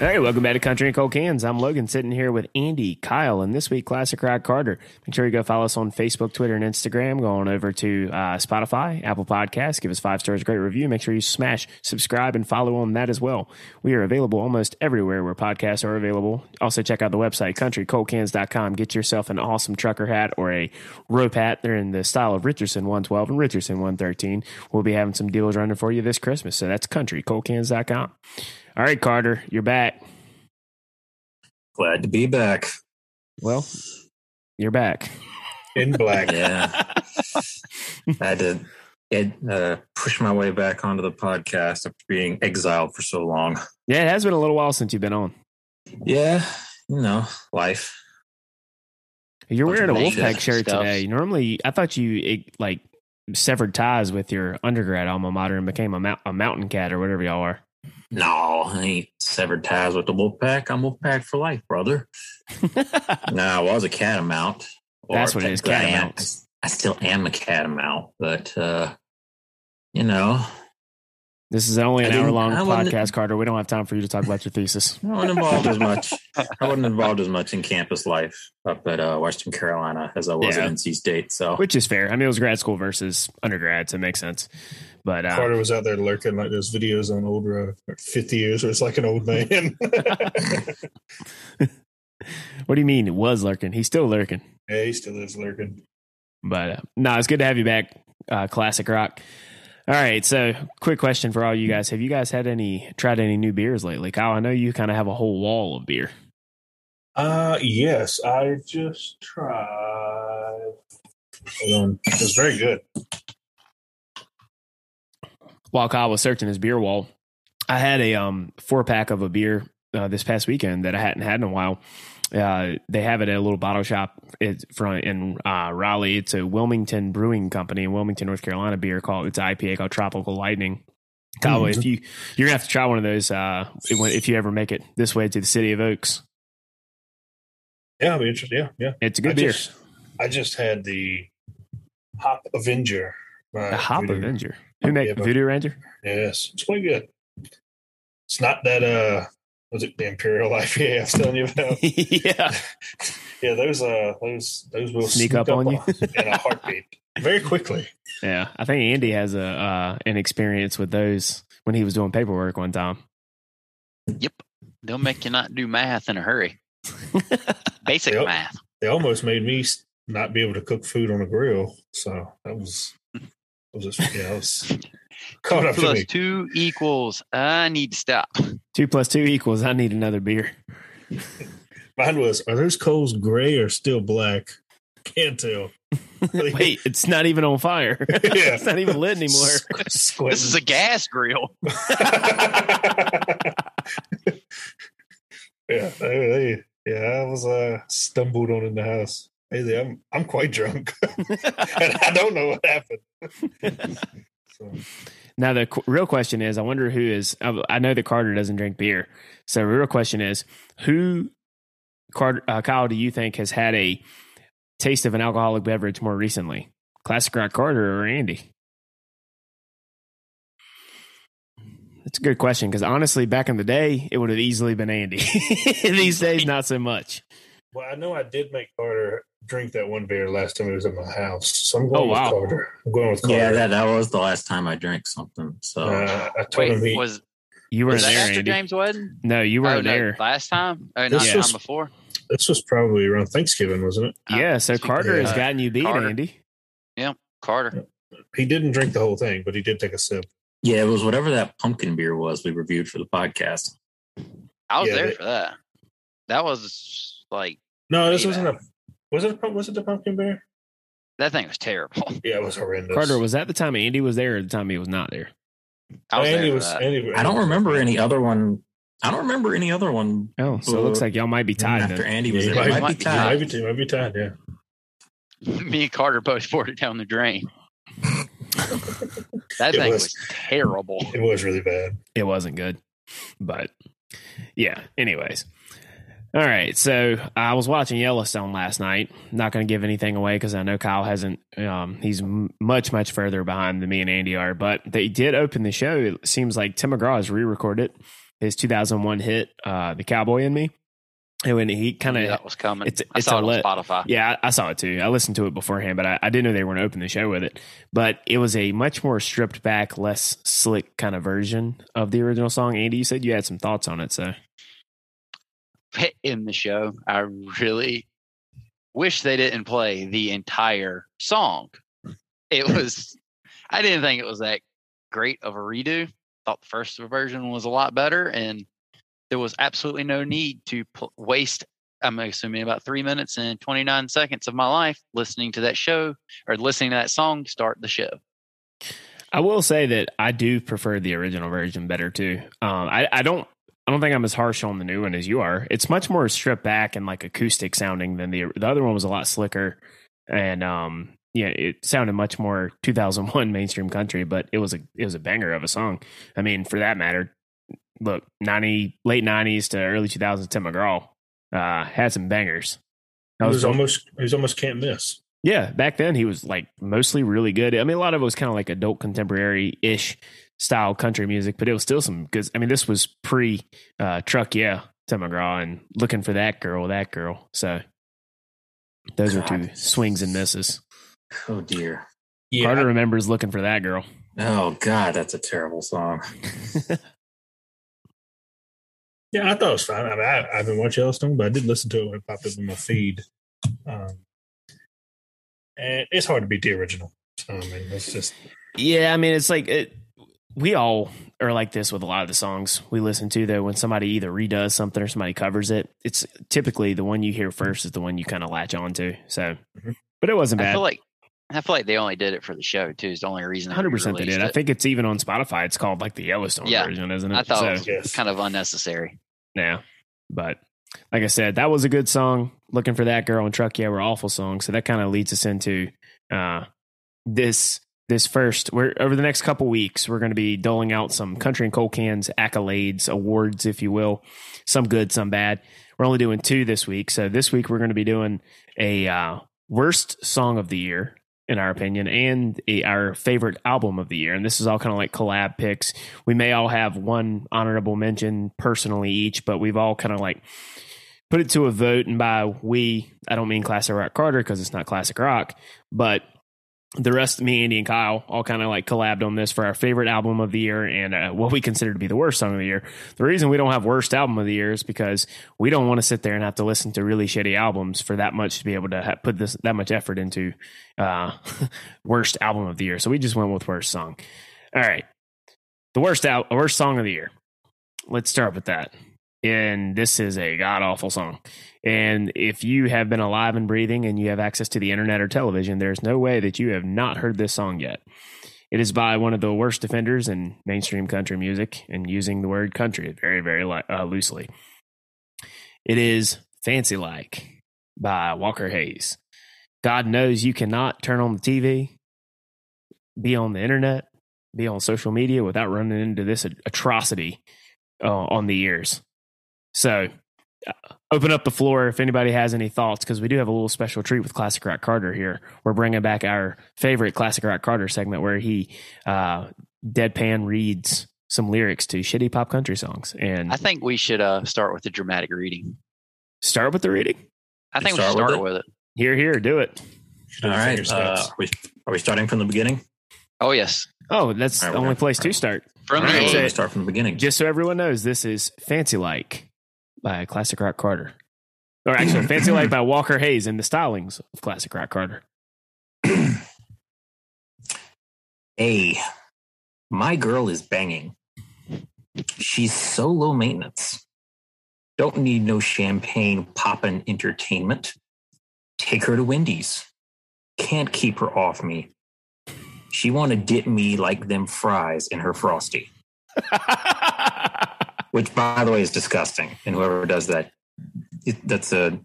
All right, welcome back to Country and Cold Cans. I'm Logan, sitting here with Andy, Kyle, and this week Classic Rock Carter. Make sure you go follow us on Facebook, Twitter, and Instagram. Go on over to uh, Spotify, Apple Podcasts. Give us five stars, great review. Make sure you smash subscribe and follow on that as well. We are available almost everywhere where podcasts are available. Also, check out the website countrycoldcans.com. Get yourself an awesome trucker hat or a rope hat. They're in the style of Richardson 112 and Richardson 113. We'll be having some deals running for you this Christmas. So that's countrycoldcans.com. All right, Carter, you're back. Glad to be back. Well, you're back. in black. Yeah. I had to get, uh, push my way back onto the podcast after being exiled for so long. Yeah, it has been a little while since you've been on. Yeah, you know, life. You're Bunch wearing a of Wolfpack shirt stuff. today. Normally, I thought you it, like severed ties with your undergrad alma mater and became a, mou- a mountain cat or whatever y'all are. No, I ain't severed ties with the Wolfpack. I'm Wolfpack for life, brother. no, I was a catamount. That's what it is, technically I am-. I still am a catamount, but uh, you know, This is only an hour long podcast, Carter. We don't have time for you to talk about your thesis. I wasn't involved as much. I wasn't involved as much in campus life up at uh, Western Carolina as I was Yeah. at NC State. So Which is fair. I mean, it was grad school versus undergrad, so it makes sense. But uh, Carter was out there lurking like those videos on old uh, 50 years where it's like an old man. what do you mean it was lurking? He's still lurking. yeah, he still is lurking. But uh, no, it's good to have you back, uh, Classic Rock. All right, so quick question for all you guys: Have you guys had any tried any new beers lately? Kyle, I know you kind of have a whole wall of beer. Uh yes, I just tried. Hold on. It was very good. While Kyle was searching his beer wall, I had a um four pack of a beer uh, this past weekend that I hadn't had in a while. Uh, they have it at a little bottle shop it's from in uh, Raleigh. It's a Wilmington Brewing Company in Wilmington, North Carolina. Beer called it's IPA called Tropical Lightning. Kyle, Mm. if you you're gonna have to try one of those uh, if you ever make it this way to the city of Oaks. Yeah, I'll be interested. Yeah, yeah. It's a good I beer. just, I just had the Hop Avenger. The Hop Voodoo. Avenger. Who make Yeah, Voodoo Ranger? Yes, it's quite good. It's not that uh was it the Imperial IPA I was telling you about? yeah. yeah, those uh those those will Sneak up on you? in a heartbeat very quickly. Yeah. I think Andy has a uh, an experience with those when he was doing paperwork one time. Yep. They'll make you not do math in a hurry. Basic Yep. math. They almost made me not be able to cook food on a grill, so that was that was just, yeah, that was caught up to me. two equals I need to stop. Two plus two equals I need another beer. Mine was: Are those coals gray or still black? Can't tell. Wait, it's not even on fire. it's not even lit anymore. Squinting. This is a gas grill. yeah, they, they- yeah. I was uh, stumbled on in the house. Hey, I'm I'm quite drunk, and I don't know what happened. So, Now the qu- real question is, I wonder who is. I I know that Carter doesn't drink beer, so the real question is, who, Carter, uh, Kyle, do you think has had a taste of an alcoholic beverage more recently? Classic Rock Carter or Andy? That's a good question because honestly, back in the day, it would have easily been Andy. These days, not so much. well, I know I did make Carter drink that one beer last time he was at my house, so I'm going Oh, wow. with Carter. I'm going with Carter. yeah, that, that was the last time I drank something. So Uh, I told him he, was, You were was there, after Andy. James wedding? No, you were Oh, in no, there. last time? Oh, not This the was- time before? this was probably around Thanksgiving, wasn't it? Yeah, so Carter of has that, gotten you beat, Carter. Andy. Yeah, Carter. He didn't drink the whole thing, but he did take a sip. yeah, it was whatever that pumpkin beer was we reviewed for the podcast. I was Yeah, there they- for that. That was like No, this wasn't a. Was it? A, was it the pumpkin beer? that thing was terrible. Yeah, it was horrendous. Carter, was that the time Andy was there or the time he was not there? I was Andy there was. that. Andy, I don't remember any other one. I don't remember any other one Oh, so it looks like y'all might be tied. after then. Andy was he there. might, It might might be be tied. Might be, t- might be tied. Yeah. Me and Carter both poured it down the drain. That It thing was- was terrible. It was really bad. It wasn't good. But yeah, anyways. All right, so I was watching Yellowstone last night. Not going to give anything away because I know Kyle hasn't. Um, he's m- much much further behind than me and Andy are. But they did open the show. It seems like Tim McGraw has re-recorded his 2001 hit, uh, "The Cowboy in Me," and when he kind of that was coming. it's- I it's saw a it lit- on Spotify. Yeah, I, I saw it too. I listened to it beforehand, but I, I didn't know they were going to open the show with it. But it was a much more stripped back, less slick kind of version of the original song. Andy, you said you had some thoughts on it, so in the show. I really wish they didn't play the entire song. It was, I didn't think it was that great of a redo. Thought the first version was a lot better, and there was absolutely no need to pl- waste. I'm assuming about three minutes and 29 seconds of my life listening to that show or listening to that song start the show. I will say that I do prefer the original version better too. Um, I, I don't. I don't think I'm as harsh on the new one as you are. It's much more stripped back and like acoustic sounding than the the other one was a lot slicker, and um, yeah, it sounded much more 2001 mainstream country. But it was a it was a banger of a song. I mean, for that matter, look, 90 late 90s to early 2000s, Tim McGraw uh, had some bangers. I was was almost it was almost can't miss. yeah, back then he was like mostly really good. I mean, a lot of it was kind of like adult contemporary ish style country music, but it was still some good. I mean, this was pre uh, Truck Yeah, Tim McGraw, and looking for that girl, that girl. So those are two swings and misses. Oh dear. Yeah, Carter remembers looking for that girl. Oh God, that's a terrible song. yeah, I thought it was fine. I mean, I, I haven't watched Yellowstone, but I did listen to it when it popped up in my feed. Um, and it's hard to beat the original. So I mean, it's just Yeah, I mean, it's like it, we all are like this with a lot of the songs we listen to. Though, when somebody either redoes something or somebody covers it, it's typically the one you hear first is the one you kind of latch on to. So, Mhm. but it wasn't I bad. feel like I feel like they only did it for the show too. Is the only reason. Hundred percent, they did. I think it's even on Spotify. It's called like the Yellowstone Yeah. version, isn't it? I thought so, it was yes. kind of unnecessary. yeah, but like I said, that was a good song. Looking for that girl and Truck Yeah were awful songs. So that kind of leads us into uh, this this first. We're over the next couple weeks. We're going to be doling out some Country and Cold Cans accolades, awards, if you will. Some good, some bad. We're only doing two this week. So this week we're going to be doing a uh, worst song of the year in our opinion, and a, our favorite album of the year. And this is all kind of like collab picks. We may all have one honorable mention personally each, but we've all kind of like put it to a vote. And by we, I don't mean Classic Rock Carter because it's not Classic Rock, but the rest of me, Andy, and Kyle all kind of like collabed on this for our favorite album of the year and uh, what we consider to be the worst song of the year. The reason we don't have worst album of the year is because we don't want to sit there and have to listen to really shitty albums for that much to be able to ha- put this that much effort into uh, worst album of the year. So we just went with worst song. All right, the worst out al- worst song of the year. Let's start with that. And this is a god awful song. And if you have been alive and breathing and you have access to the internet or television, there's no way that you have not heard this song yet. It is by one of the worst defenders in mainstream country music and using the word country very, very uh, loosely. It is Fancy Like by Walker Hayes. God knows you cannot turn on the TV, be on the internet, be on social media without running into this atrocity uh, on the ears. So, open up the floor if anybody has any thoughts because we do have a little special treat with Classic Rock Carter here. We're bringing back our favorite Classic Rock Carter segment where he uh, deadpan reads some lyrics to shitty pop country songs and I think we should uh, start with the dramatic reading. start with the reading. I think we Start should with start it? with it. Here, here, do it. All right. Uh, are, we, are we starting from the beginning? Oh yes, Oh, that's All right, the only gonna- place to start. from All the right, so- gonna start from the beginning. Just so everyone knows, this is Fancy Like by Classic Rock Carter. Or actually, Fancy Like by Walker Hayes and the stylings of Classic Rock Carter. A. My girl is banging. She's so low maintenance. Don't need no champagne poppin' entertainment. Take her to Wendy's. Can't keep her off me. She want to dip me like them fries in her frosty, which, by the way, is disgusting. And whoever does that, it, that's a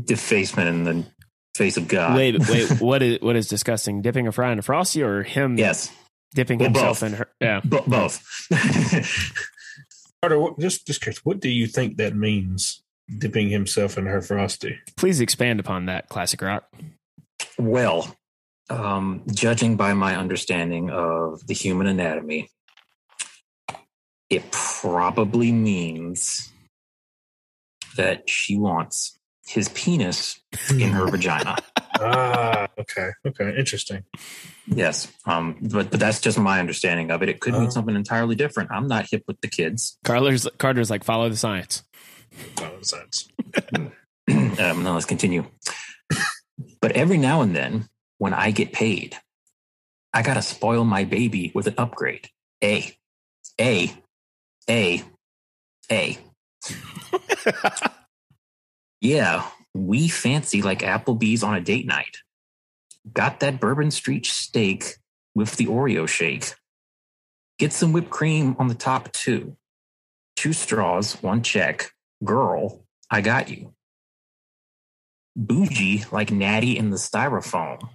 defacement in the face of God. wait, wait, what is what is disgusting? Dipping a fry in a frosty or him Yes, dipping Well, himself both. in her? Yeah. bo- both. Carter, what, just just curious, what do you think that means? dipping himself in her frosty. Please expand upon that classic rock. Well, um, judging by my understanding of the human anatomy, it probably means that she wants his penis in her vagina. Ah, okay, okay, interesting. Yes, um, but but that's just my understanding of it. It could mean something entirely different. I'm not hip with the kids. Carter's Carter's like follow the science. Common sense. um, no, let's continue. But every now and then, when I get paid, I gotta spoil my baby with an upgrade. A, A, A, A. Yeah, we fancy like Applebee's on a date night. Got that Bourbon Street steak with the Oreo shake. Get some whipped cream on the top too. Two straws, one check. Girl, I got you. Bougie like Natty in the styrofoam.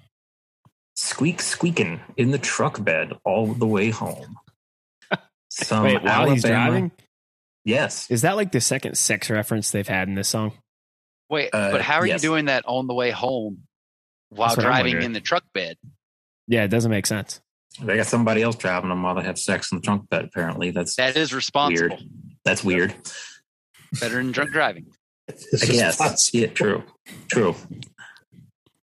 Squeak squeaking in the truck bed all the way home. Some Wait, while he's Alabama- driving, Yes. is that like the second sex reference they've had in this song? Wait, Uh, but how are yes. you doing that on the way home while That's what I'm driving in the truck bed? Yeah, it doesn't make sense. They got somebody else driving them while they have sex in the trunk bed, apparently. That's That is responsible. that's weird. Better than drunk driving. It's I guess. possible. Yeah, true. True.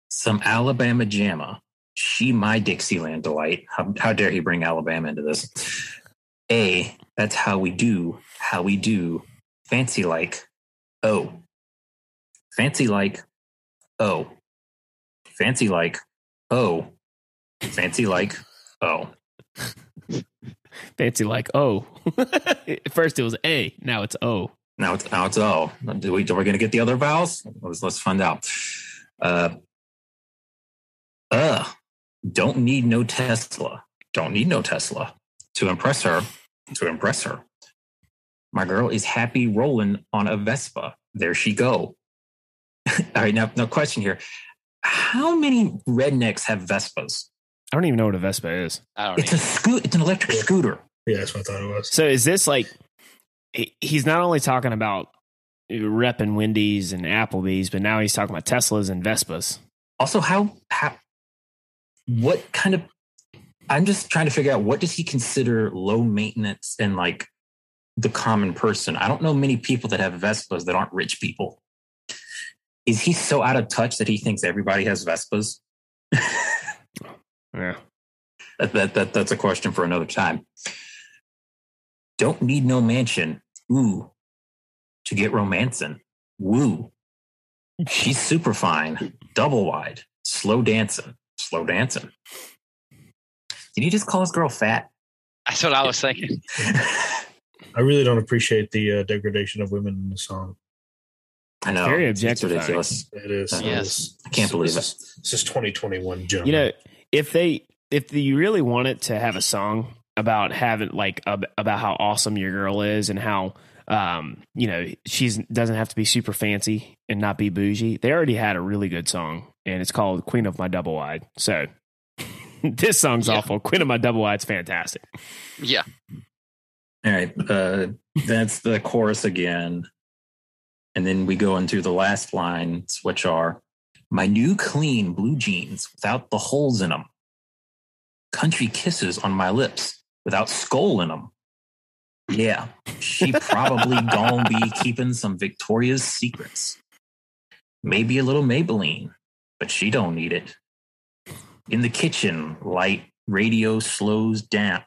Some Alabama jamma. She my Dixieland delight. How, how dare he bring Alabama into this? A, that's how we do, how we do. Fancy like, oh. Fancy like, oh. Fancy like, oh. Fancy like, oh. Fancy like oh. At first it was A, now it's O. Now it's now it's oh. Do we, are we going to get the other vowels? Let's let's find out. Uh, uh, don't need no Tesla. Don't need no Tesla to impress her. To impress her, my girl is happy rolling on a Vespa. There she go. All right, now no question here. How many rednecks have Vespas? I don't even know what a Vespa is. I don't It's a know. scoot. It's an electric scooter. Yeah, that's what I thought it was. So is this like he- he's not only talking about repping Wendy's and Applebee's, but now he's talking about Teslas and Vespas. also how how what kind of i'm just trying to figure out what does he consider low maintenance and like the common person? I don't know many people that have vespas that aren't rich people. Is he so out of touch that he thinks everybody has vespas? Yeah. that, that, that that's a question for another time. Don't need no mansion. Ooh. To get romancing. Woo. She's super fine. Double wide. Slow dancing. Slow dancing did he just call this girl fat That's what I was thinking. I really don't appreciate the uh, degradation of women in the song. i know Very It's ridiculous. It is. it Yes. I can't believe this Is, this is 2021, You know, if they if you really wanted to have a song about having like ab- about how awesome your girl is and how um you know she's doesn't have to be super fancy and not be bougie, they already had a really good song and it's called Queen of My Double Wide. So this song's Yeah. awful. Queen of My Double Wide's fantastic. Yeah. all right uh that's the chorus again and then we go into the last lines which are my new clean blue jeans without the holes in them country kisses on my lips without Skoal in them yeah she probably gonna be keeping some victoria's secrets maybe a little maybelline but she don't need it in the kitchen light radio slows down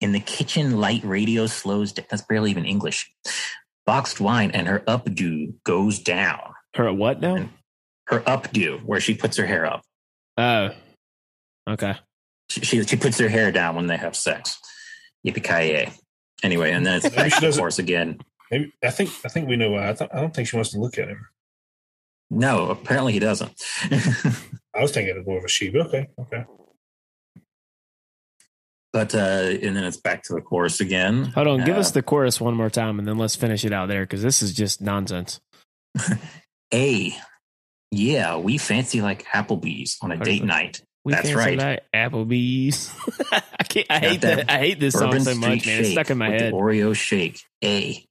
in the kitchen, light radio slows down. That's barely even English. Boxed wine and her updo goes down. Her what now? Her updo, where she puts her hair up. Oh. Okay. She, she, she puts her hair down when they have sex. Yippee ki Anyway, and then it's Maybe back she to the course again. Maybe I think I think we know why. I, th- I don't think she wants to look at him. No, apparently he doesn't. I was thinking it was more of a she, but okay, okay. but uh, and then it's back to the chorus again. Hold on, give Uh, us the chorus one more time and then let's finish it out there because this is just nonsense. A. Yeah, we fancy like Applebee's on a What is date night. We That's fancy right. Like Applebee's. I can't. I Got hate that that. I hate this song Bourbon so much, man. It's stuck in my head. Oreo shake. A.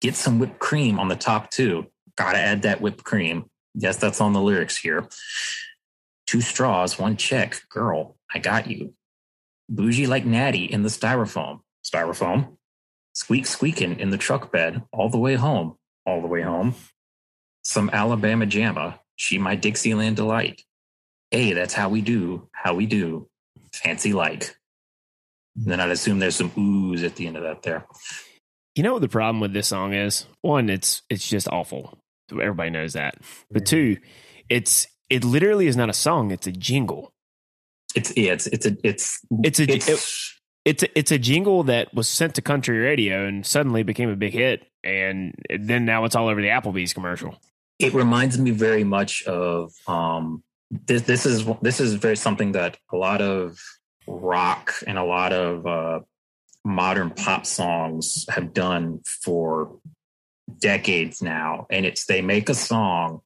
Get some whipped cream on the top too. Gotta add that whipped cream. Yes, that's on the lyrics here. Two straws, one check. Girl, I got you. Bougie like Natty in the styrofoam. Styrofoam. Squeak squeaking in the truck bed all the way home. All the way home. Some Alabama jamma. She my Dixieland delight. Hey, that's how we do. How we do. Fancy like. Then I'd assume there's some oohs at the end of that there. You know what the problem with this song is? One, it's it's just awful. Everybody knows that. But two, it's it literally is not a song; it's a jingle. It's yeah, it's it's a it's It's a it's it- it's a, it's a jingle that was sent to country radio and suddenly became a big hit, and then now it's all over the Applebee's commercial. it reminds me very much of um this this is this is very something that a lot of rock and a lot of uh modern pop songs have done for decades now and it's they make a song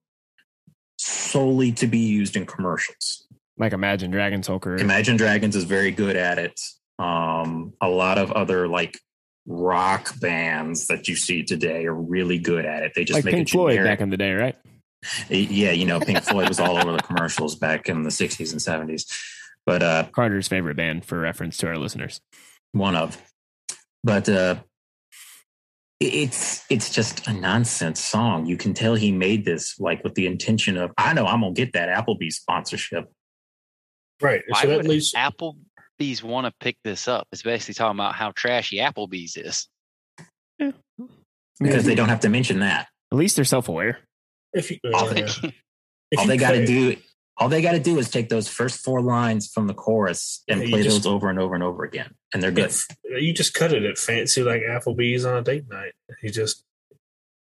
solely to be used in commercials Like Imagine Dragons Hulker. imagine dragons is very good at it um a lot of other like rock bands that you see today are really good at it they just like make Pink Floyd back in the day, right? yeah, you know, Pink Floyd was all over the commercials back in the 60s and 70s. But uh Carter's favorite band for reference to our listeners. one of. But uh it's it's just a nonsense song. You can tell he made this like with the intention of I know I'm gonna get that Applebee's sponsorship. Right. Why so that would leaves Applebee's want to pick this up? It's basically talking about how trashy Applebee's is. Yeah. Because they don't have to mention that. At least they're self aware. if you, all uh, they, if all they gotta do all they gotta do is take those first four lines from the chorus and Yeah, play just- those over and over and over again. And they're good. You just cut it at fancy like Applebee's on a date night. You just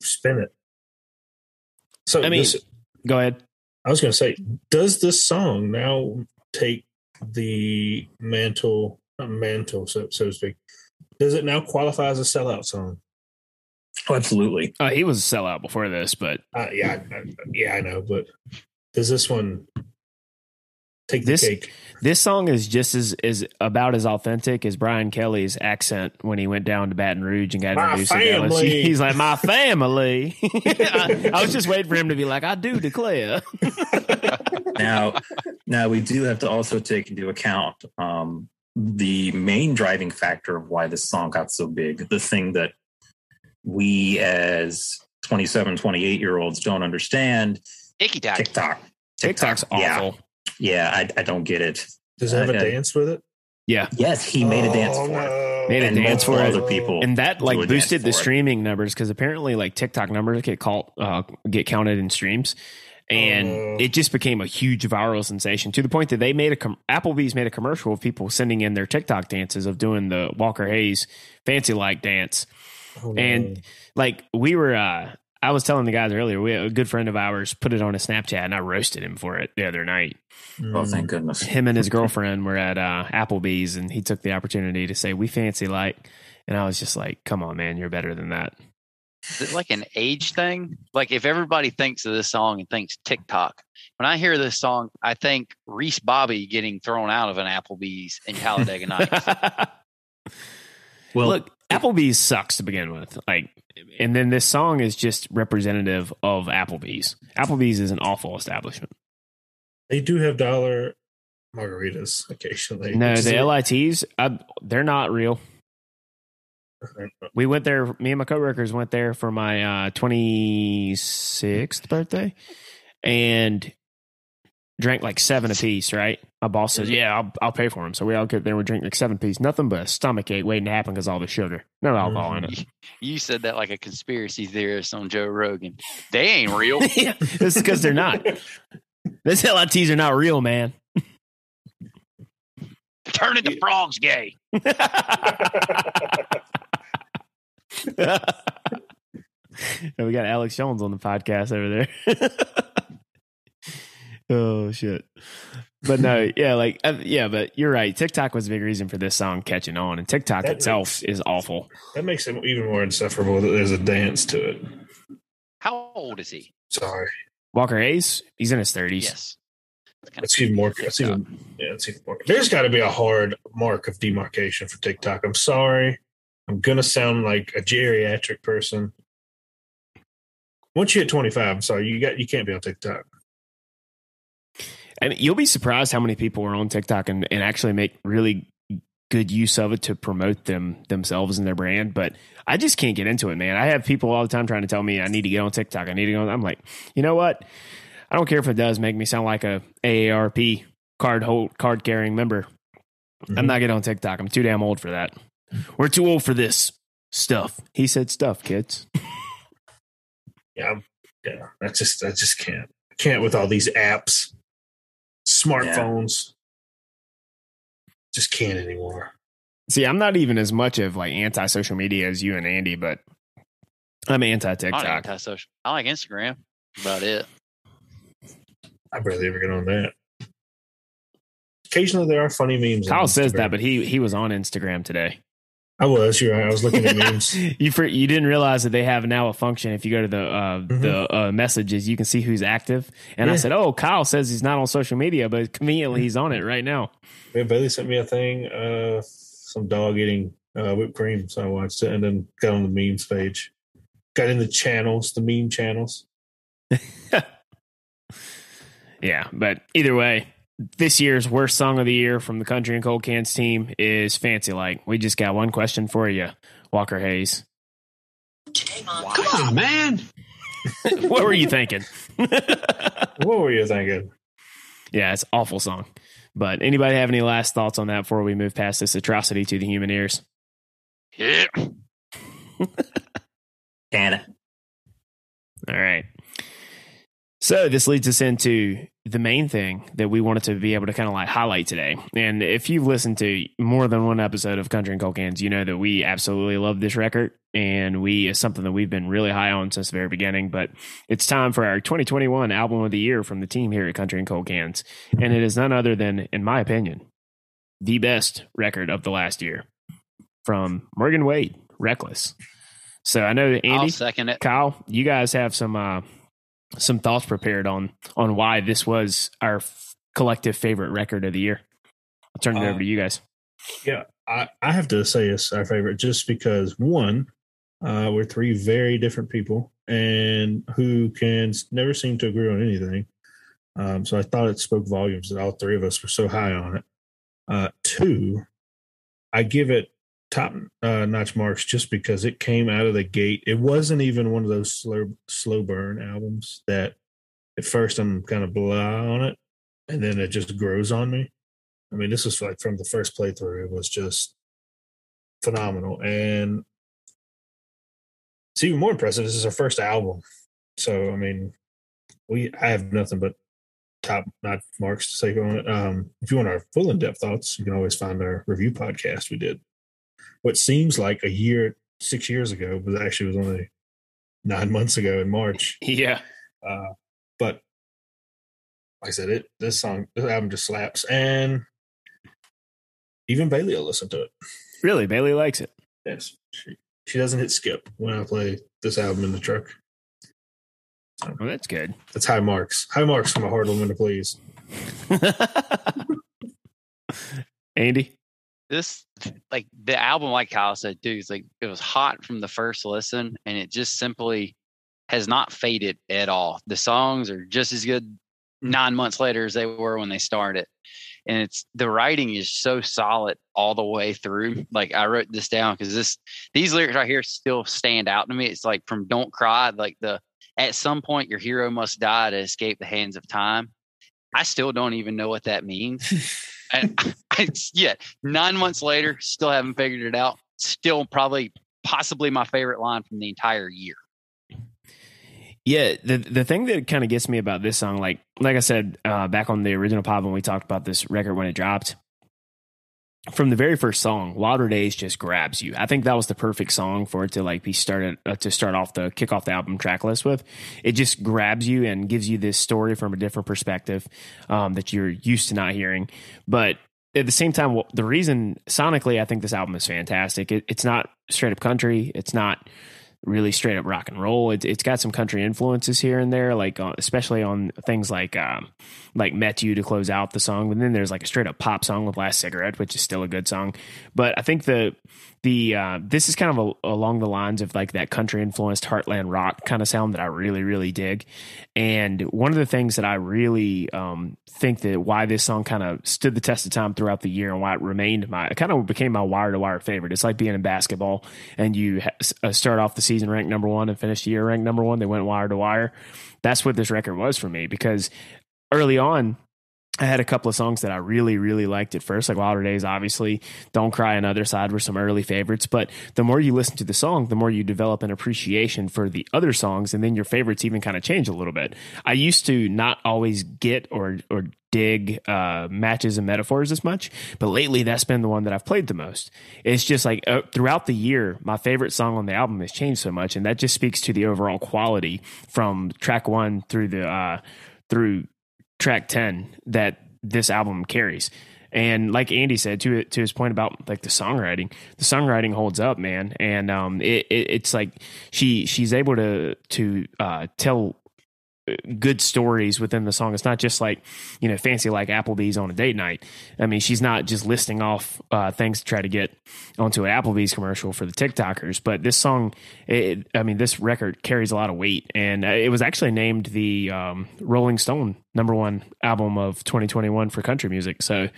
spin it. So I mean- this, Go ahead. I was going to say, does this song now take the mantle, not mantle, so, so to speak? Does it now qualify as a sellout song? Oh, absolutely. Uh, he was a sellout before this, but Uh, yeah, I, I- yeah, I know, but does this one take the This- cake? this song is just as is about as authentic as Brian Kelly's accent when he went down to Baton Rouge and got My introduced to family. LSU. He's like, "My family." I, I was just waiting for him to be like, "I do declare." now now we do have to also take into account um, the main driving factor of why this song got so big the thing that we as 27 28 year olds don't understand Icky tack. tiktok TikTok's awful. yeah yeah i, I don't get it Does it have a I- I- dance with it? Yeah, yes he made a dance Oh, for it. Made a and dance multiple for it. other people and that like boosted the for it. streaming numbers because apparently like TikTok numbers get called uh, get counted in streams. And Oh. it just became a huge viral sensation to the point that they made a com- Applebee's made a commercial of people sending in their TikTok dances of doing the Walker Hayes fancy like dance. Oh. And like we were, uh, I was telling the guys earlier, we a good friend of ours put it on a Snapchat, and I roasted him for it the other night. oh thank goodness Him and his girlfriend were at uh, Applebee's, and he took the opportunity to say, "We fancy like," and I was just like, "Come on, man, you're better than that." Is it like an age thing? Like if everybody thinks of this song and thinks TikTok, when I hear this song, I think Reese Bobby getting thrown out of an Applebee's in Talladega Nights. well Look, Applebee's sucks to begin with, like, and then this song is just representative of Applebee's. Applebee's is an awful establishment. They do have dollar margaritas occasionally. No, the LITs, I, they're not real. We went there. Me and my coworkers went there for my uh, 26th birthday, and drank like seven apiece. Right? My boss says, mm-hmm. "Yeah, I'll, I'll pay for them." So we all get there. We drink like seven piece. Nothing but a stomach ache waiting to happen because all the sugar, no alcohol in it. Mm-hmm. you said that like a conspiracy theorist on Joe Rogan. They ain't real. yeah, this is because they're not. This LITs are not real, man. Turning the frogs gay. And we got Alex Jones on the podcast over there. Oh shit! But no, yeah, like uh, yeah, but you're right. TikTok was a big reason for this song catching on, and TikTok That itself makes- is awful. That makes it even more insufferable that there's a dance to it. How old is he? Sorry. Walker Hayes, he's in his thirties. Yes. It's That's even more. creepy. That's even, yeah, it's even more. There's got to be a hard mark of demarcation for TikTok. I'm sorry. I'm gonna sound like a geriatric person, once you hit 25, I'm sorry, you got you can't be on TikTok. And you'll be surprised how many people are on TikTok and, and actually make really good use of it to promote them themselves and their brand. But I just can't get into it, man. I have people all the time trying to tell me I need to get on TikTok. I need to go. I'm like, you know what? I don't care if it does make me sound like a AARP card hold card carrying member. Mm-hmm. I'm not getting on TikTok. I'm too damn old for that. We're too old for this stuff. He said stuff, kids. Yeah, yeah. I just I just can't can't with all these apps, smartphones. Just can't anymore. See, I'm not even as much of like anti social media as you and Andy, but I'm anti TikTok. anti-social. I like Instagram. About it. I barely ever get on that. Occasionally there are funny memes. Kyle says that, but he he was on Instagram today. I was. You're right. I was looking at memes. you for, you didn't realize that they have now a function. If you go to the uh, Mhm. the uh, messages, you can see who's active. And I said, "Oh, Kyle says he's not on social media, but conveniently he's on it right now." Yeah, Bailey sent me a thing, uh, some dog eating uh, whipped cream, so I watched it, and then got on the memes page. Got in the channels, the meme channels. Yeah, but either way, this year's worst song of the year from the Country and Cold Cans team is "Fancy Like." We just got one question for you, Walker Hayes. Come on, man. what were you thinking? What were you thinking? Yeah, it's an awful song. But anybody have any last thoughts on that before we move past this atrocity to the human ears? Yeah. Damn it. All right. So this leads us into the main thing that we wanted to be able to kind of like highlight today. And if you've listened to more than one episode of Country and Cold Cans, you know that we absolutely love this record and we is something that we've been really high on since the very beginning. But it's time for our 2021 album of the year from the team here at Country and Cold Cans. And it is none other than, in my opinion, the best record of the last year from Morgan Wade, Reckless. So I know that I'll Andy, second it. Kyle, you guys have some uh, some thoughts prepared on on why this was our f- collective favorite record of the year. I'll turn it Uh, over to you guys. Yeah, I, I have to say it's our favorite just because one, uh, we're three very different people and who can never seem to agree on anything. Um, so I thought it spoke volumes that all three of us were so high on it. Uh, two, I give it top uh, notch marks just because it came out of the gate. It wasn't even one of those slow slow burn albums that at first I'm kind of blah on it, and then it just grows on me. I mean, this was like from the first playthrough, it was just phenomenal. And it's even more impressive. This is our first album. So, I mean, we I have nothing but top notch marks to say on it. Um, if you want our full in depth thoughts, you can always find our review podcast we did. What seems like a year, six years ago, but actually was only nine months ago in March. Yeah, Uh, but like I said, it this song, this album just slaps, and even Bailey will listen to it. really, Bailey likes it. Yes, she, she doesn't hit skip when I play this album in the truck. Well, that's good. That's high marks. High marks from a hard woman to please. Andy, this like the album like kyle said dude it's like it was hot from the first listen and it just simply has not faded at all. The songs are just as good mm. nine months later as they were when they started and it's the writing is so solid all the way through. Like i wrote this down because this these lyrics right here still stand out to me. It's like from don't cry like the at some point your hero must die to escape the hands of time. I still don't even know what that means and I, yeah, nine months later, still haven't figured it out. Still, probably, possibly my favorite line from the entire year. yeah. The the thing that kind of gets me about this song, like like I said uh, back on the original pod when we talked about this record when it dropped, from the very first song, Wilder Days just grabs you. I think that was the perfect song for it to like be started uh, to start off the kick off the album track list with. It just grabs you and gives you this story from a different perspective um, that you're used to not hearing. But at the same time, the reason sonically, I think this album is fantastic. It, it's not straight up country. It's not really straight up rock and roll. It, it's got some country influences here and there, like uh, especially on things like um, like "Met You" to close out the song. But then there's like a straight up pop song with "Last Cigarette," which is still a good song. But I think the the uh, this is kind of a, along the lines of like that country influenced heartland rock kind of sound that I really really dig. And one of the things that I really um, think that why this song kind of stood the test of time throughout the year and why it remained my it kind of became my wire to wire favorite. It's like being in basketball and you ha- start off the season ranked number one and finish the year ranked number one. They went wire to wire. That's what this record was for me because early on I had a couple of songs that I really, really liked at first, like Wilder Days, obviously. Don't Cry and Other Side were some early favorites. But the more you listen to the song, the more you develop an appreciation for the other songs, and then your favorites even kind of change a little bit. I used to not always get or, or dig uh, matches and metaphors as much, but lately that's been the one that I've played the most. It's just like uh, throughout the year, my favorite song on the album has changed so much, and that just speaks to the overall quality from track one through the uh, through track 10 that this album carries. And like Andy said, to to his point about like the songwriting, the songwriting holds up, man. And um, it, it it's like she she's able to to uh, tell good stories within the song. It's not just like, you know, fancy like Applebee's on a date night. I mean, she's not just listing off uh, things to try to get onto an Applebee's commercial for the TikTokers. But this song, it, I mean, this record carries a lot of weight. And uh, it was actually named the um, Rolling Stone number one album of 2021 for country music. So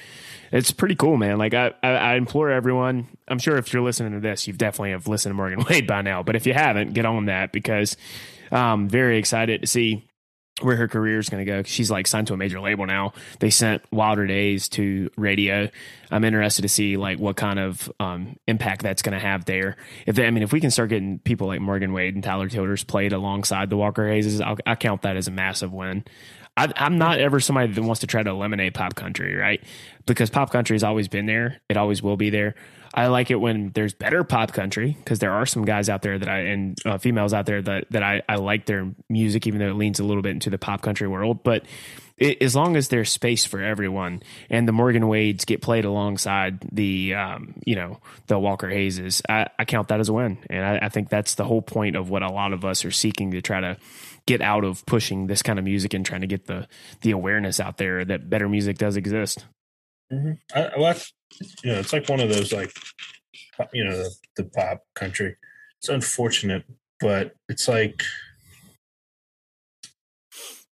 it's pretty cool, man. Like, I, I, I implore everyone, I'm sure if you're listening to this, you've definitely have listened to Morgan Wade by now. But if you haven't, get on that because I'm um, very excited to see where her career is going to go. She's like signed to a major label now. They sent Wilder Days to radio. I'm interested to see like what kind of um, impact that's going to have there. If they, I mean, if we can start getting people like Morgan Wade and Tyler Childers played alongside the Walker Hayes, I count that as a massive win. I, I'm not ever somebody that wants to try to eliminate pop country, right? Because pop country has always been there. It always will be there. I like it when there's better pop country because there are some guys out there that I and uh, females out there that that I, I like their music, even though it leans a little bit into the pop country world. But it, as long as there's space for everyone, and the Morgan Wades get played alongside the um, you know the Walker Hayeses, I, I count that as a win, and I, I think that's the whole point of what a lot of us are seeking to try to get out of pushing this kind of music and trying to get the the awareness out there that better music does exist. Mm-hmm. I, well, you know, it's like one of those like, you know, the, the pop country. It's unfortunate, but it's like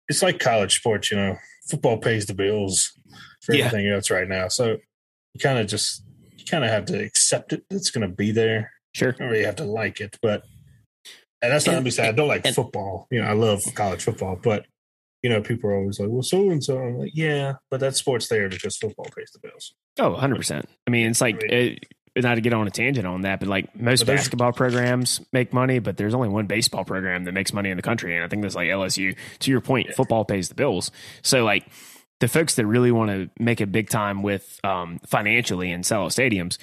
it's like college sports. You know, football pays the bills for yeah. everything else right now. So you kind of just you kind of have to accept it. It's going to be there. Sure, you don't really have to like it, but and that's not and, me saying I don't like and, football. You know, I love college football, but you know, people are always like, well, so and so. I'm like, yeah, but that sports there because football pays the bills. Oh, 100%. I mean, it's like, I mean, it, not to get on a tangent on that, but like most but basketball programs make money, but there's only one baseball program that makes money in the country. And I think that's like LSU. To your point, yeah. football pays the bills. So, like, the folks that really want to make a big time with um, financially and sell out stadiums,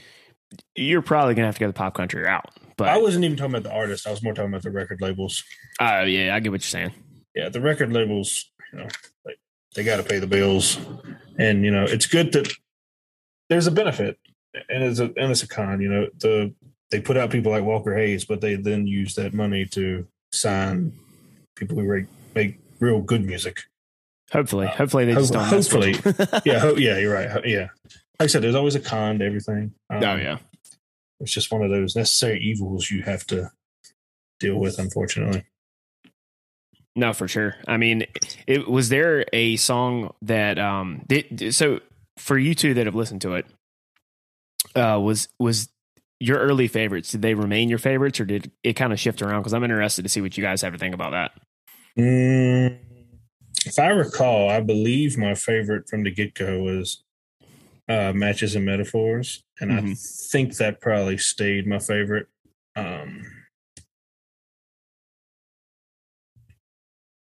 you're probably going to have to go the pop country route. But I wasn't even talking about the artists. I was more talking about the record labels. Oh, uh, yeah. I get what you're saying yeah, the record labels, you know, like they got to pay the bills, and you know, it's good that there's a benefit, and it's a and it's a con. You know, the they put out people like Walker Hayes, but they then use that money to sign people who make, make real good music. Hopefully, uh, hopefully they just don't. Hopefully, yeah, ho- yeah, you're right. Yeah, like I said, there's always a con to everything. Um, oh yeah, it's just one of those necessary evils you have to deal with, unfortunately. No, for sure. I mean, it was there a song that um did, so for you two that have listened to it, uh was was your early favorites, did they remain your favorites or did it kind of shift around? Because I'm interested to see what you guys have to think about that. Mm, if I recall, I believe my favorite from the get go was uh, Matches and Metaphors. And mm-hmm. I think that probably stayed my favorite.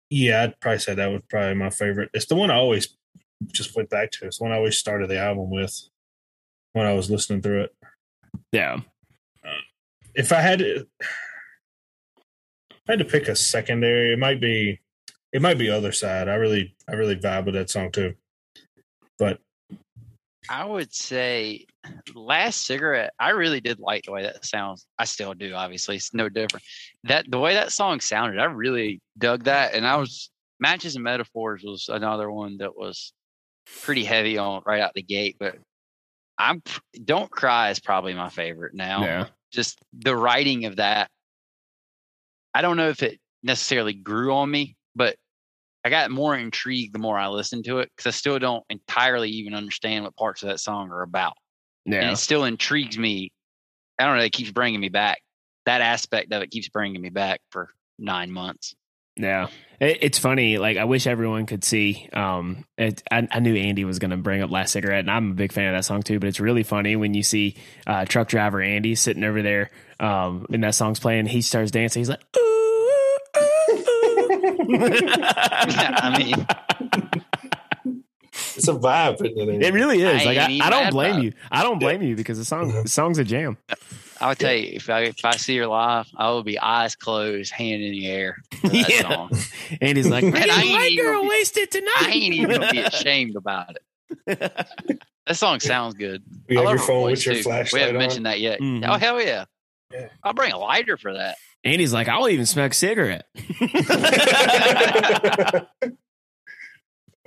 Yeah, I'd probably say that was probably my favorite. It's the one I always just went back to. It's the one I always started the album with when I was listening through it. Yeah. Uh, if I had to, if I had to pick a secondary, it might be it might be other side. I really I really vibe with that song too. But I would say last cigarette, I really did like the way that sounds. I still do, obviously. It's no different. That the way that song sounded, I really dug that. And I was matches and metaphors was another one that was pretty heavy on right out the gate. But I'm Don't Cry is probably my favorite now. Yeah. Just the writing of that. I don't know if it necessarily grew on me, but I got more intrigued the more I listened to it because I still don't entirely even understand what parts of that song are about. And Yeah. it still intrigues me. I don't know. It keeps bringing me back. That aspect of it keeps bringing me back for nine months. Yeah. It, it's funny. Like, I wish everyone could see. Um, it, I, I knew Andy was going to bring up Last Cigarette, and I'm a big fan of that song too. But it's really funny when you see uh, truck driver Andy sitting over there um, and that song's playing. He starts dancing. He's like, ooh. I mean, It's a vibe. It? It really is. I like I, I don't blame about you. I don't blame you because the song the song's a jam. I would tell you if I if I see her live, I will be eyes closed, hand in the air. For that Yeah. song. And he's like, Man, "Man, I ain't white girl gonna be- wasted tonight. I ain't even gonna be ashamed about it. That song sounds good. You I have your phone with your too. flashlight We haven't on. mentioned that yet. Mhm. Oh hell yeah. Yeah. I'll bring a lighter for that. Andy's like, I'll even smoke a cigarette.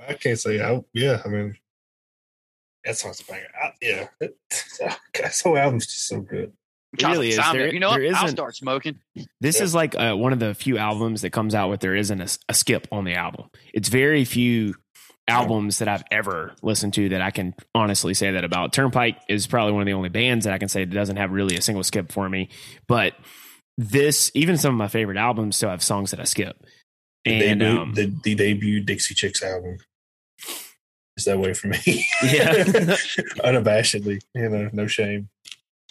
I can't say. I, yeah, I mean, that song's a banger. I, yeah, it, this whole album's just so good. It really is. There- you know what? there I'll start smoking. This Yeah. is like uh, one of the few albums that comes out with there isn't a, a skip on the album. It's very few albums that I've ever listened to that I can honestly say that about. Turnpike is probably one of the only bands that I can say that doesn't have really a single skip for me. But this, even some of my favorite albums, still have songs that I skip. The, And debut, um, the, the debut Dixie Chicks album is that way for me. Yeah. unabashedly, you know, no shame.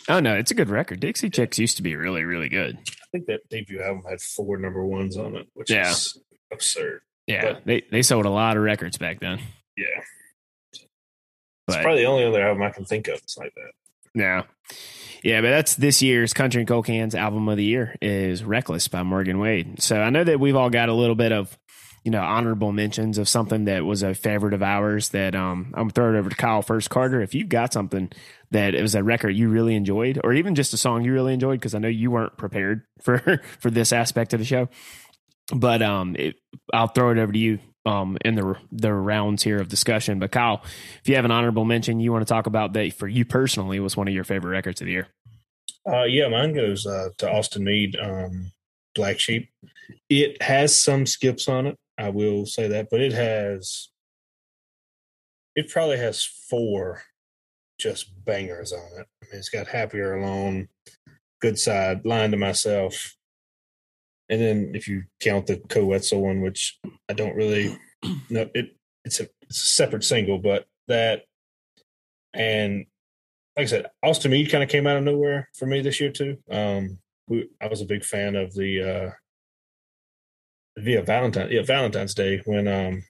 oh no, it's a good record. Dixie Chicks used to be really, really good. I think that debut album had four number ones on it, which Yeah. is absurd. Yeah, But- they they sold a lot of records back then. Yeah, it's But probably the only other album I can think of. It's like that. Yeah. Yeah, but that's this year's Country and Cold Cans album of the year is Reckless by Morgan Wade. So I know that we've all got a little bit of, you know, honorable mentions of something that was a favorite of ours that um I'm throwing it over to Kyle first. Carter, if you've got something that it was a record you really enjoyed, or even just a song you really enjoyed, because I know you weren't prepared for for this aspect of the show. But um it, I'll throw it over to you um in the the rounds here of discussion. But Kyle, if you have an honorable mention you want to talk about that for you personally was one of your favorite records of the year. Uh, yeah, mine goes uh, to Austin Meade, um, Black Sheep. It has some skips on it, I will say that, but it has, it probably has four just bangers on it. I mean, it's got Happier Alone, Good Side, Lying to Myself. And then if you count the Koe Wetzel one, which I don't really know, it it's a, it's a separate single, but that and like I said, Austin Meade kind of came out of nowhere for me this year too. Um, we, I was a big fan of the uh, via Valentine, yeah, Valentine's Day when um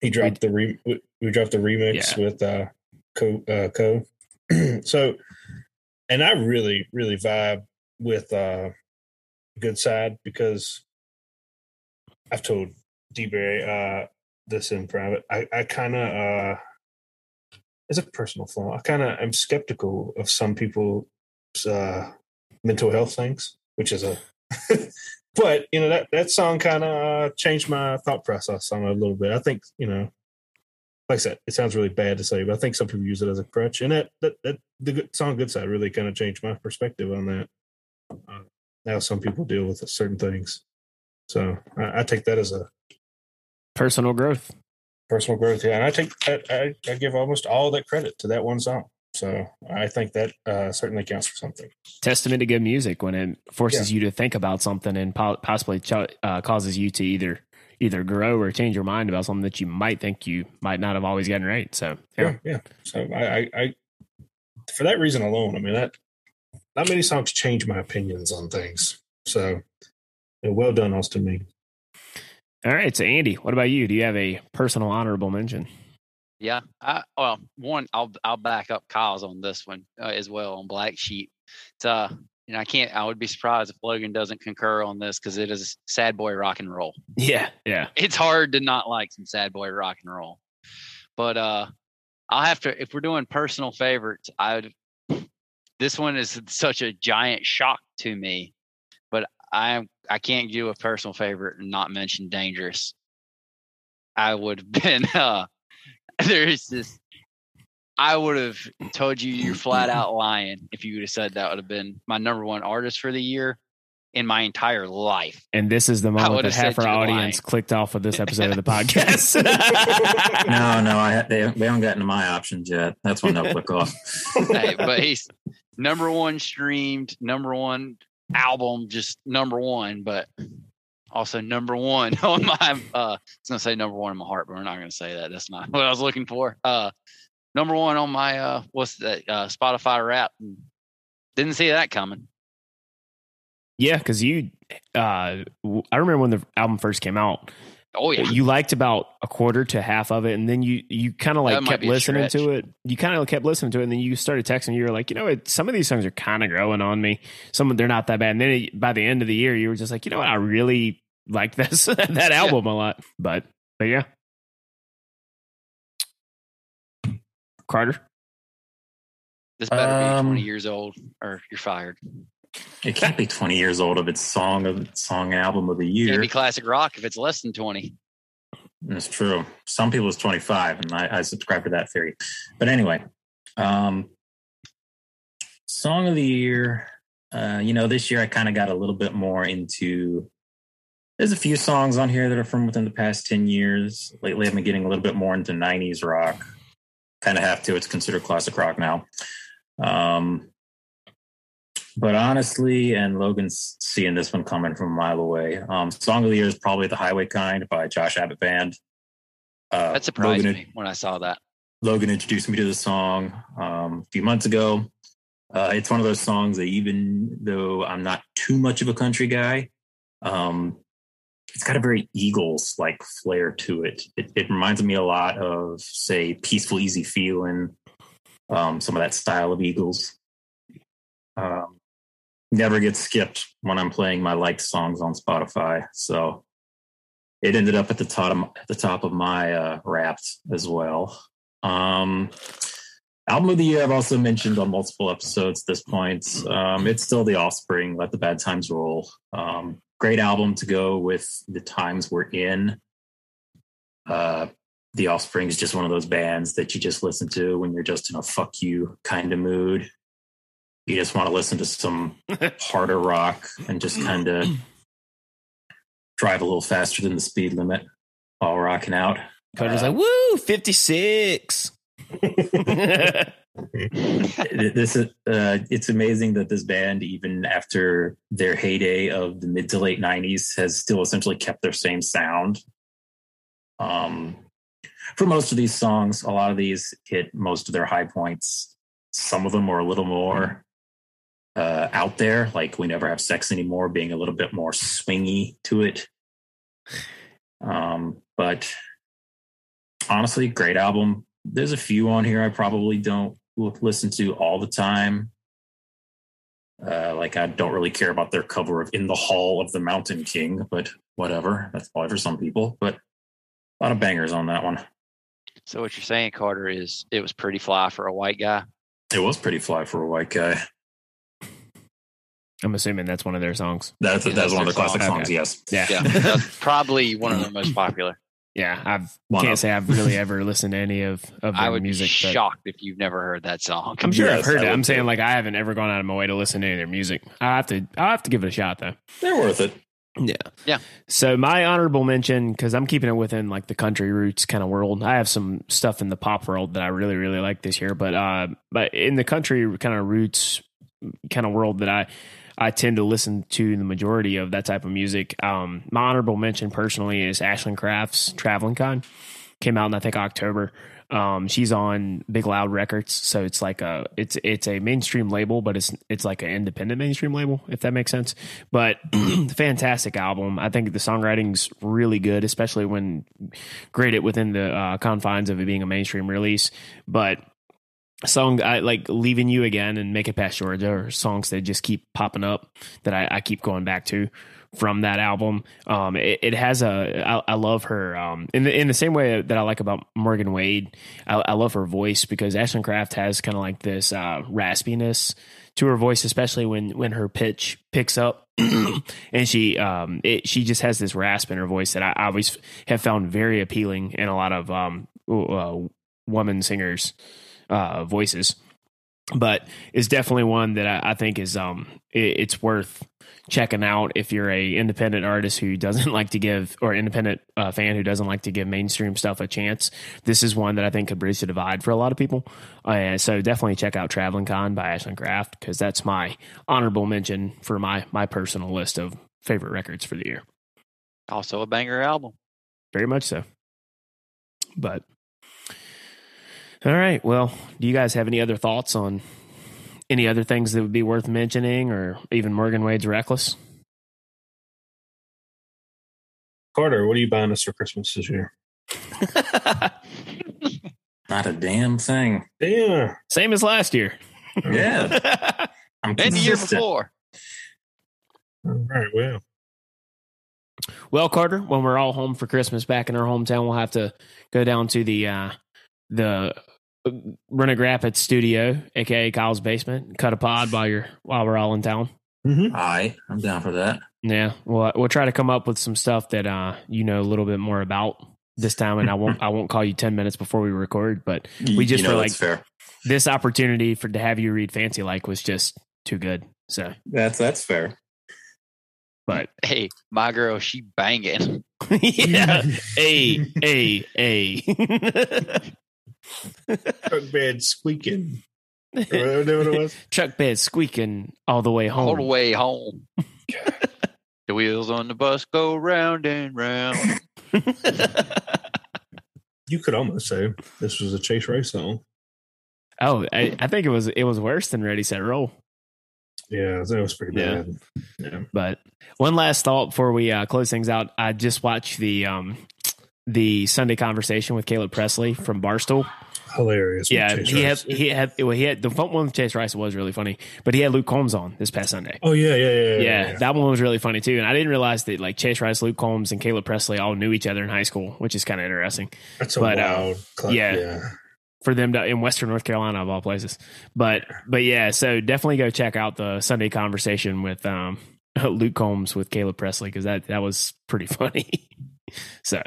he dropped the re we, we dropped the remix Yeah. with uh Koe uh, Koe. so, and I really really vibe with uh Good Side because I've told D-Berry uh this in private. I I kind of uh it's a personal flaw. I kind of am skeptical of some people's uh, mental health things, which is a. but you know that that song kind of uh, changed my thought process on a little bit. I think you know, like I said, it sounds really bad to say, but I think some people use it as a crutch, and that that, that the song "Good Side" really kind of changed my perspective on that. Uh, now some people deal with certain things, so I, I take that as a Personal growth. personal growth. Yeah, and I take I, I, I give almost all that credit to that one song. So I think that uh, certainly counts for something. Testament to good music when it forces you to think about something and po- possibly ch- uh, causes you to either either grow or change your mind about something that you might think you might not have always gotten right. So Yeah, yeah. So I, I, I for that reason alone, I mean that not many songs change my opinions on things. So yeah, well done, Austin Me. All right. So, Andy, what about you? Do you have a personal honorable mention? Yeah. I, well, one, I'll I'll back up Kyle's on this one uh, as well on Black Sheep. It's uh, you know, I can't. I would be surprised if Logan doesn't concur on this because it is sad boy rock and roll. Yeah. Yeah. It's hard to not like some sad boy rock and roll. But uh, I'll have to. If we're doing personal favorites, I would. This one is such a giant shock to me, but I I can't do a personal favorite and not mention Dangerous. I would have been uh there's this I would have told you you're flat out lying if you would have said that would have been my number one artist for the year in my entire life. And this is the moment that half our audience lying. clicked off of this episode of the podcast. No, no, I they, they haven't gotten to my options yet. That's when they'll click off. hey, but he's number one streamed, number one album, just number one, but also number one on my uh I was gonna say number one in my heart, but we're not gonna say that. That's not what I was looking for. Uh number one on my uh what's that uh Spotify rap. Didn't see that coming. yeah, because you, uh, I remember when the album first came out, Oh yeah. you liked about a quarter to half of it, and then you you kind of like kept listening to it. You kind of kept listening to it, and then you started texting. You were like, you know, what, some of these songs are kind of growing on me. Some of they're not that bad. And then it, by the end of the year, you were just like, you know what, I really like this that album a lot. But but yeah, Carter. This better be Um, twenty years old or you're fired. It can't be 20 years old of its song of song album of the Can't year. be classic rock if it's less than twenty. That's true. Some people it's 25, and I, I subscribe to that theory. But anyway, um, song of the year. Uh, you know, this year I kind of got a little bit more into. There's a few songs on here that are from within the past 10 years. Lately, I've been getting a little bit more into 90s rock. Kind of have to. It's considered classic rock now. Um, but honestly, and Logan's seeing this one coming from a mile away. Um, Song of the Year is probably The Highway Kind by Josh Abbott Band. Uh, That surprised Logan, me when I saw that. Logan introduced me to the song um, a few months ago. Uh, it's one of those songs that even though I'm not too much of a country guy, um, it's got a very Eagles like flair to it. it. It reminds me a lot of, say, Peaceful, Easy Feeling, um, some of that style of Eagles. Um, never gets skipped when I'm playing my liked songs on Spotify. So it ended up at the top of, at the top of my uh, Wrapped as well. Um, album of the year I've also mentioned on multiple episodes at this point. Um, it's still The Offspring. Let the Bad Times Roll. Um, great album to go with the times we're in. Uh, the Offspring is just one of those bands that you just listen to when you're just in a fuck you kind of mood. You just want to listen to some harder rock and just kind of drive a little faster than the speed limit while rocking out. Carter's Uh, like, woo, 56. this is uh, it's amazing that this band even after their heyday of the mid to late 90s has still essentially kept their same sound um for most of these songs a lot of these hit most of their high points some of them are a little more uh out there like we never have sex anymore being a little bit more swingy to it um but honestly great album there's a few on here I probably don't listen to all the time. Uh, like I don't really care about their cover of "In the Hall of the Mountain King," but whatever. That's probably for some people. But a lot of bangers on that one. So what you're saying, Carter, is it was pretty fly for a white guy. It was pretty fly for a white guy. I'm assuming that's one of their songs. That's Yeah, that's that's one of the their classic song. songs. Okay. Yes. Yeah. Yeah, that's probably one of their most popular. Yeah, I've can't of- say I've really ever listened to any of of their I would music. be shocked if you've never heard that song. I'm sure I've heard I it. I'm would saying like I haven't ever gone out of my way to listen to any of their music. I have to. I have to give it a shot though. They're worth it. Yeah. Yeah. So my honorable mention, because I'm keeping it within like the country roots kind of world. I have some stuff in the pop world that I really, really like this year. But uh but in the country kind of roots kind of world that I I tend to listen to the majority of that type of music. Um my honorable mention personally is Ashland Craft's Traveling Con. Came out in I think October. Um, she's on Big Loud Records, so it's like a it's it's a mainstream label, but it's it's like an independent mainstream label, if that makes sense. But fantastic album. I think the songwriting's really good, especially when graded within the uh, confines of it being a mainstream release. But song I like leaving you again and make it past Georgia are songs that just keep popping up that I, I keep going back to from that album. Um, it, it has a I, I love her um, in the in the same way that I like about Morgan Wade. I, I love her voice because Ashland Craft has kind of like this uh, raspiness to her voice, especially when when her pitch picks up, and she um it, she just has this rasp in her voice that I, I always have found very appealing in a lot of um uh, woman singers. Uh, voices. But it's definitely one that I, I think is um it, it's worth checking out if you're a independent artist who doesn't like to give or independent uh, fan who doesn't like to give mainstream stuff a chance. This is one that I think could bridge the divide for a lot of people. Uh, so definitely check out Traveling Con by Ashland Craft because that's my honorable mention for my my personal list of favorite records for the year. Also a banger album. Very much so. But all right. Well, do you guys have any other thoughts on any other things that would be worth mentioning or even Morgan Wade's Reckless? Carter, what are you buying us for Christmas this year? Not a damn thing. Yeah. Same as last year. Yeah. I'm And the year before. All right. Well, well, Carter, when we're all home for Christmas back in our hometown, we'll have to go down to the uh, the Rennick Rapids studio, aka Kyle's basement, cut a pod while you're while we're all in town. mm-hmm. All right. I'm down for that. Yeah, we'll we'll try to come up with some stuff that uh you know a little bit more about this time, and I won't I won't call you ten minutes before we record, but we just you know were that's like fair. this opportunity for to have you read Fancy Like was just too good. So, That's that's fair. but Hey, my girl, she banging. yeah, a a a. truck bed squeaking. Or whatever it was. Truck bed squeaking all the way home. all the way home. the wheels on the bus go round and round. You could almost say this was a Chase Rice song. oh, I, I think it was it was worse than Ready Set Roll. Yeah, that was pretty Yeah. bad. Yeah. But one last thought before we uh, close things out. I just watched the um, the Sundae Conversation with Caleb Pressley from Barstool. Hilarious. Yeah, he had he had well, he had the one with Chase Rice was really funny, but he had Luke Combs on this past Sunday. Oh yeah, yeah, yeah, Yeah, that one was really funny too, and I didn't realize that like Chase Rice, Luke Combs, and Caleb Pressley all knew each other in high school, which is kind of interesting That's a but, uh, wild. yeah. yeah. for them to in Western North Carolina of all places. But but yeah, so definitely go check out the Sundae Conversation with um, Luke Combs with Caleb Pressley because that that was pretty funny. so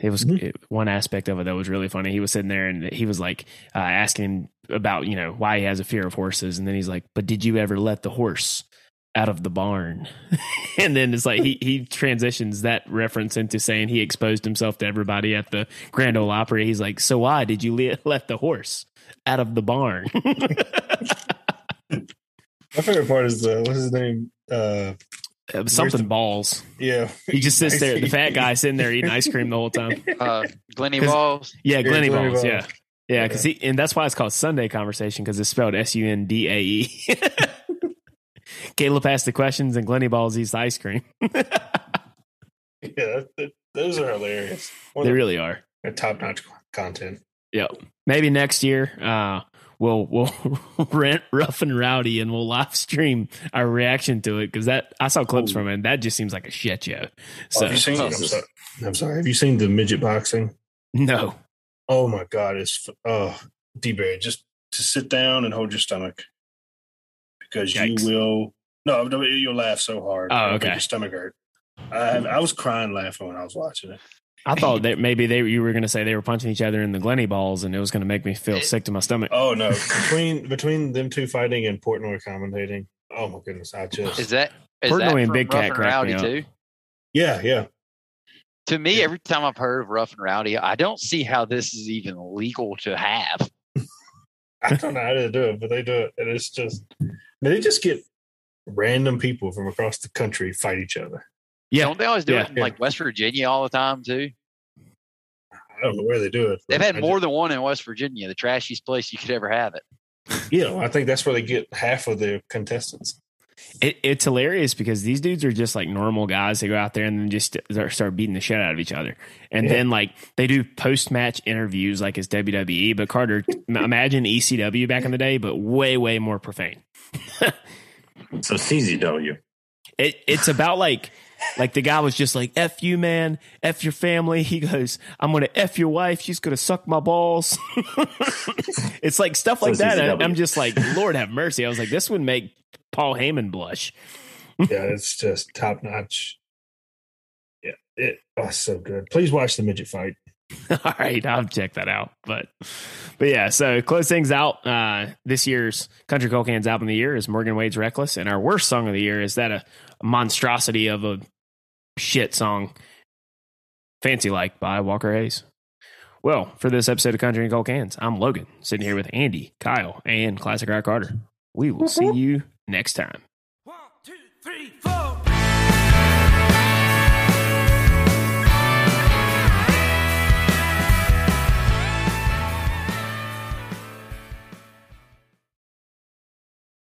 it was Mhm. it- one aspect of it that was really funny. He was sitting there and he was like uh, asking about you know why he has a fear of horses, and then he's like, "But did you ever let the horse?" out of the barn and then it's like he he transitions that reference into saying he exposed himself to everybody at the grand ole opry he's like so why did you le- let the horse out of the barn My favorite part is uh, what's his name? Uh, something the- balls yeah, he just sits there the fat guy sitting there eating ice cream the whole time Uh, Glenny 'Cause- Balls. yeah glenny Glenny balls Balls. yeah yeah because he and that's why it's called sundae conversation because it's spelled s-u-n-d-a-e caleb asked the questions and glenny balls eats the ice cream Yeah, that, that- those are hilarious. One they of really are top notch content. Yep. Maybe next year, uh, we'll we'll rent Rough and Rowdy and we'll live stream our reaction to it because that I saw clips Ooh. from it. and That just seems like a shit show. Oh, So have you seen? I'm sorry, I'm sorry. Have you seen the midget boxing? no, Oh my god, it's oh D Barry, just to sit down and hold your stomach because Yikes. you will. No, no, you'll laugh so hard. Oh, it'll make okay. Your stomach hurt. I, I was crying laughing when I was watching it. I thought that maybe they you were going to say they were punching each other in the Glenny balls and it was going to make me feel sick to my stomach. Oh no, between between them two fighting and Portnoy commentating. Oh my goodness, I just Is that is Portnoy that and from Big Rough Cat and cracked me Rowdy too? yeah, yeah. To me, Yeah. every time I've heard of Rough and Rowdy, I don't see how this is even legal to have. I don't know how they do it, but they do it, and it's just I mean, they just get random people from across the country fight each other. Yeah. Don't they always do Yeah. it in like West Virginia all the time too? I don't know where they do it. They've had I more just- than one in West Virginia, the trashiest place you could ever have it. yeah, I think that's where they get half of the contestants. It, it's hilarious because these dudes are just like normal guys. They go out there and then just start- start beating the shit out of each other. And Yeah. then like they do post match interviews like it's WWE. But Carter, imagine ECW back in the day, but way way more profane. So CZW. It, it's about like like the guy was just like f you man, f your family. He goes, I'm gonna f your wife. She's gonna suck my balls. it's like stuff like So that. And I'm just like, Lord have mercy. I was like, this would make Paul Heyman blush. yeah, it's just top notch. Yeah, it oh, so good. Please watch the midget fight. All right, I'll check that out. But but yeah, so close things out. Uh, this year's Country Cold Cans album of the year is Morgan Wade's Reckless, and our worst song of the year is that a, a monstrosity of a shit song, Fancy Like by Walker Hayes. Well, for this episode of Country and Cold Cans, I'm Logan, sitting here with Andy, Kyle, and Classic Rock Carter. We will see mm-hmm. you next time. One, two, three, four.